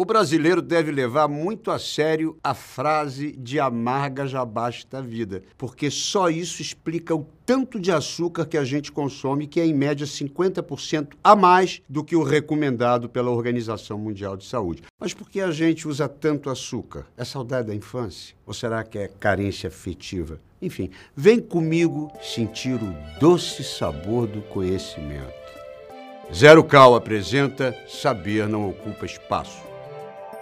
O brasileiro deve levar muito a sério a frase de amarga já basta a vida, porque só isso explica o tanto de açúcar que a gente consome, que é em média 50% a mais do que o recomendado pela Organização Mundial de Saúde. Mas por que a gente usa tanto açúcar? É saudade da infância? Ou será que é carência afetiva? Enfim, vem comigo sentir o doce sabor do conhecimento. Zero Cal apresenta Saber Não Ocupa Espaço.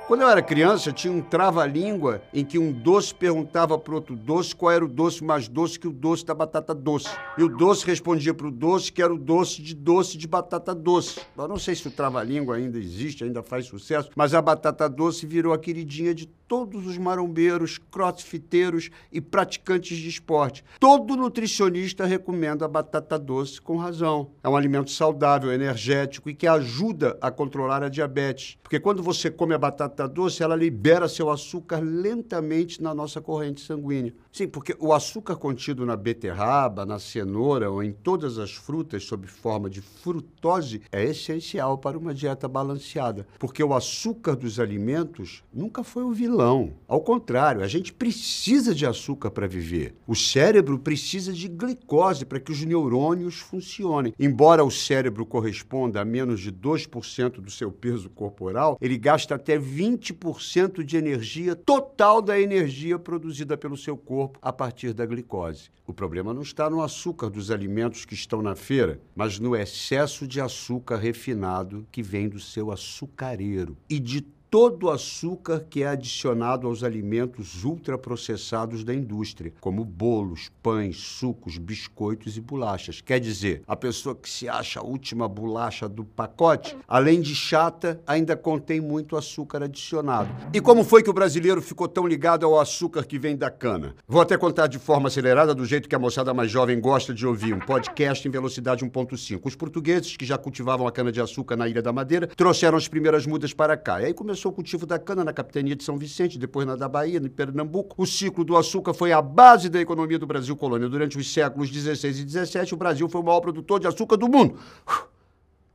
Quando eu era criança, tinha um trava-língua em que um doce perguntava para outro doce qual era o doce mais doce que o doce da batata doce. E o doce respondia para o doce que era o doce de doce de batata doce. Eu não sei se o trava-língua ainda existe, ainda faz sucesso, mas a batata doce virou a queridinha de todos os marombeiros, crossfiteiros e praticantes de esporte. Todo nutricionista recomenda a batata doce com razão. É um alimento saudável, energético e que ajuda a controlar a diabetes. Porque quando você come a batata doce, ela libera seu açúcar lentamente na nossa corrente sanguínea. Sim, porque o açúcar contido na beterraba, na cenoura ou em todas as frutas sob forma de frutose é essencial para uma dieta balanceada. Porque o açúcar dos alimentos nunca foi o vilão vilão. Ao contrário, a gente precisa de açúcar para viver. O cérebro precisa de glicose para que os neurônios funcionem. Embora o cérebro corresponda a menos de 2% do seu peso corporal, ele gasta até 20% de energia total da energia produzida pelo seu corpo a partir da glicose. O problema não está no açúcar dos alimentos que estão na feira, mas no excesso de açúcar refinado que vem do seu açucareiro e de todo o açúcar que é adicionado aos alimentos ultraprocessados da indústria, como bolos, pães, sucos, biscoitos e bolachas. Quer dizer, a pessoa que se acha a última bolacha do pacote, além de chata, ainda contém muito açúcar adicionado. E como foi que o brasileiro ficou tão ligado ao açúcar que vem da cana? Vou até contar de forma acelerada, do jeito que a moçada mais jovem gosta de ouvir, um podcast em velocidade 1.5. Os portugueses, que já cultivavam a cana-de-açúcar na Ilha da Madeira, trouxeram as primeiras mudas para cá. E aí começou começou o cultivo da cana na capitania de São Vicente, depois na da Bahia, no Pernambuco. O ciclo do açúcar foi a base da economia do Brasil colônia. Durante os séculos 16 e 17, o Brasil foi o maior produtor de açúcar do mundo.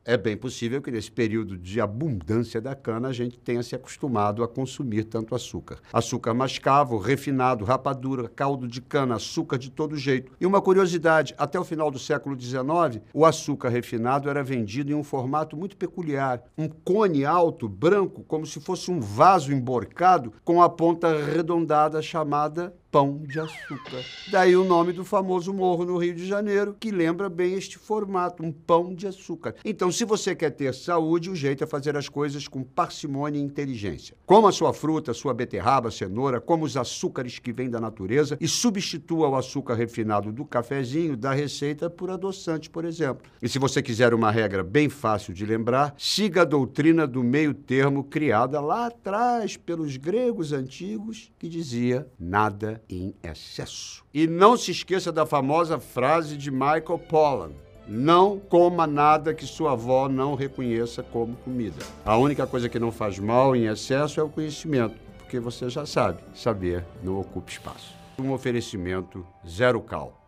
É bem possível que nesse período de abundância da cana a gente tenha se acostumado a consumir tanto açúcar. Açúcar mascavo, refinado, rapadura, caldo de cana, açúcar de todo jeito. E uma curiosidade, até o final do século XIX, o açúcar refinado era vendido em um formato muito peculiar, um cone alto, branco, como se fosse um vaso emborcado com a ponta arredondada chamada pão de açúcar. Daí o nome do famoso morro no Rio de Janeiro, que lembra bem este formato, um pão de açúcar. Então, se você quer ter saúde, o jeito é fazer as coisas com parcimônia e inteligência. Coma sua fruta, sua beterraba, cenoura, como os açúcares que vêm da natureza e substitua o açúcar refinado do cafezinho da receita por adoçante, por exemplo. E se você quiser uma regra bem fácil de lembrar, siga a doutrina do meio termo criada lá atrás pelos gregos antigos, que dizia nada em excesso. E não se esqueça da famosa frase de Michael Pollan. Não coma nada que sua avó não reconheça como comida. A única coisa que não faz mal em excesso é o conhecimento, porque você já sabe, saber não ocupa espaço. Um oferecimento zero cal.